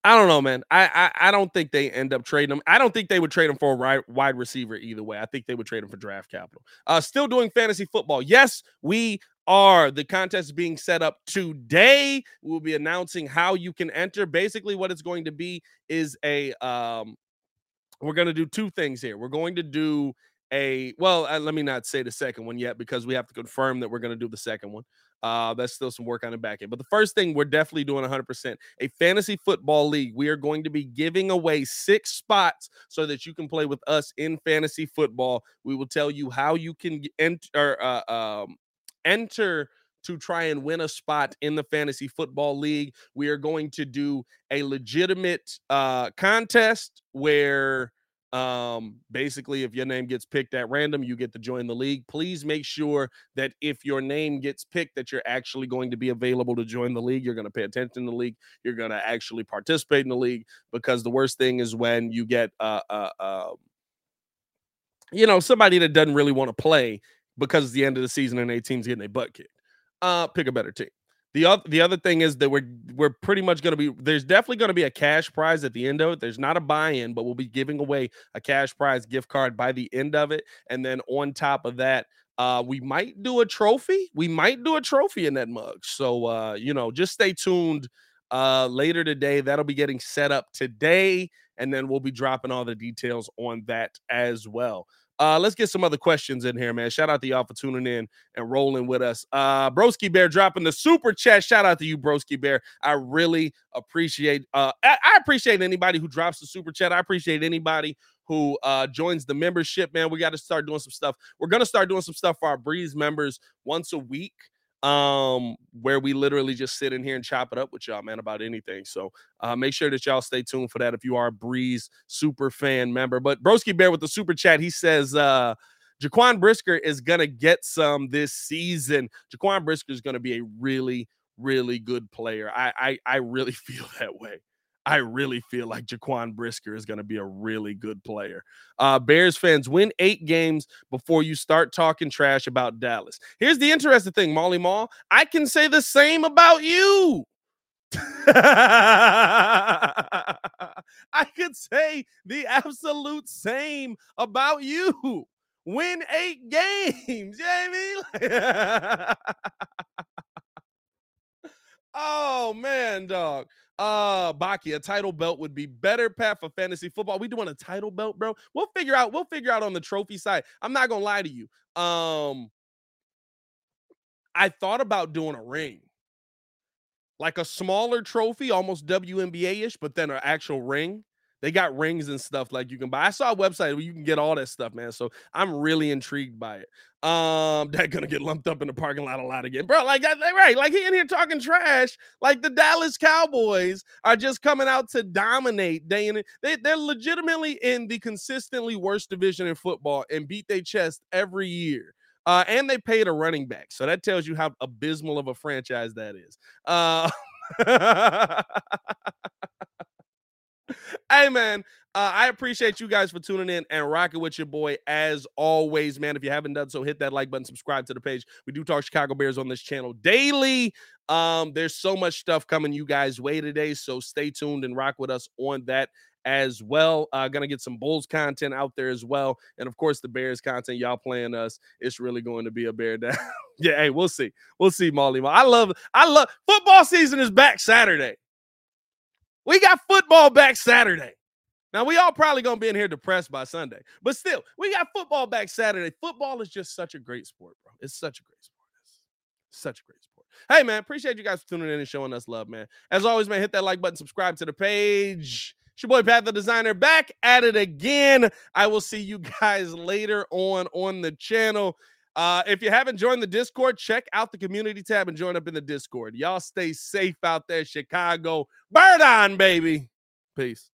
I don't know, man. I, I, I don't think they end up trading him. I don't think they would trade him for a wide receiver either way. I think they would trade him for draft capital. Uh, still doing fantasy football. Yes, we are. The contest being set up today. We'll be announcing how you can enter. Basically, what it's going to be is a um, we're going to do two things here. We're going to do a well, uh, let me not say the second one yet because we have to confirm that we're going to do the second one. Uh, that's still some work on the back end. But the first thing we're definitely doing 100% a fantasy football league. We are going to be giving away six spots so that you can play with us in fantasy football. We will tell you how you can enter, uh, um, enter to try and win a spot in the fantasy football league. We are going to do a legitimate uh, contest where um, basically, if your name gets picked at random, you get to join the league. Please make sure that if your name gets picked, that you're actually going to be available to join the league. You're going to pay attention to the league. You're going to actually participate in the league because the worst thing is when you get, uh, uh, uh, you know, somebody that doesn't really want to play because it's the end of the season and a team's getting a butt kicked. Uh, pick a better team. The other the other thing is that we're we're pretty much going to be there's definitely going to be a cash prize at the end of it. There's not a buy-in, but we'll be giving away a cash prize gift card by the end of it. And then on top of that, uh, we might do a trophy. We might do a trophy in that mug. So uh, you know, just stay tuned uh later today. That'll be getting set up today, and then we'll be dropping all the details on that as well. Uh, let's get some other questions in here, man. Shout out to y'all for tuning in and rolling with us. Uh, Broski Bear dropping the super chat. Shout out to you, Broski Bear. I really appreciate. Uh, I, I appreciate anybody who drops the super chat. I appreciate anybody who uh joins the membership, man. We got to start doing some stuff. We're gonna start doing some stuff for our Breeze members once a week um, where we literally just sit in here and chop it up with y'all, man, about anything. So uh, make sure that y'all stay tuned for that if you are a Breeze super fan member. But Broski Bear with the super chat, he says, uh, Jaquan Brisker is gonna get some this season. Jaquan Brisker is gonna be a really, really good player. I, I, I really [LAUGHS] feel that way. I really feel like Jaquan Brisker is going to be a really good player. Uh, Bears fans win eight games before you start talking trash about Dallas. Here's the interesting thing, Molly Mall. I can say the same about you. [LAUGHS] I could say the absolute same about you. Win eight games. [LAUGHS] Mean? [LAUGHS] oh man, dog. Uh Baki, a title belt would be better path for fantasy football. We doing a title belt, bro. We'll figure out, we'll figure out on the trophy side. I'm not gonna lie to you. Um I thought about doing a ring like a smaller trophy, almost WNBA ish, but then an actual ring. They got rings and stuff like you can buy. I saw a website where you can get all that stuff, man. So I'm really intrigued by it. Um, [LAUGHS] they're gonna get lumped up in the parking lot a lot again, bro. Like that, right? Like he in here talking trash. Like the Dallas Cowboys are just coming out to dominate day in. They they're legitimately in the consistently worst division in football and beat their chest every year. Uh, and they paid a running back. So that tells you how abysmal of a franchise that is. Uh, [LAUGHS] hey, man. Uh, I appreciate you guys for tuning in and rocking with your boy as always, man. If you haven't done so, hit that like button, subscribe to the page. We do talk Chicago Bears on this channel daily. Um, there's so much stuff coming you guys' way today, so stay tuned and rock with us on that as well. Uh, gonna get some Bulls content out there as well, and of course the Bears content. Y'all playing us, it's really going to be a bear [LAUGHS] down. yeah, hey, we'll see, we'll see, Molly. I love, I love football season is back Saturday. We got football back Saturday. Now we all probably gonna be in here depressed by Sunday, but still, we got football back Saturday. Football is just such a great sport, bro. It's such a great sport. It's such a great sport. Hey man, appreciate you guys for tuning in and showing us love, man. As always, man, hit that like button, subscribe to the page. It's your boy Pat the Designer back at it again. I will see you guys [LAUGHS] later on on the channel. Uh, if you haven't joined the Discord, check out the community tab and join up in the Discord. Y'all stay safe out there, Chicago. Bird on, baby. Peace.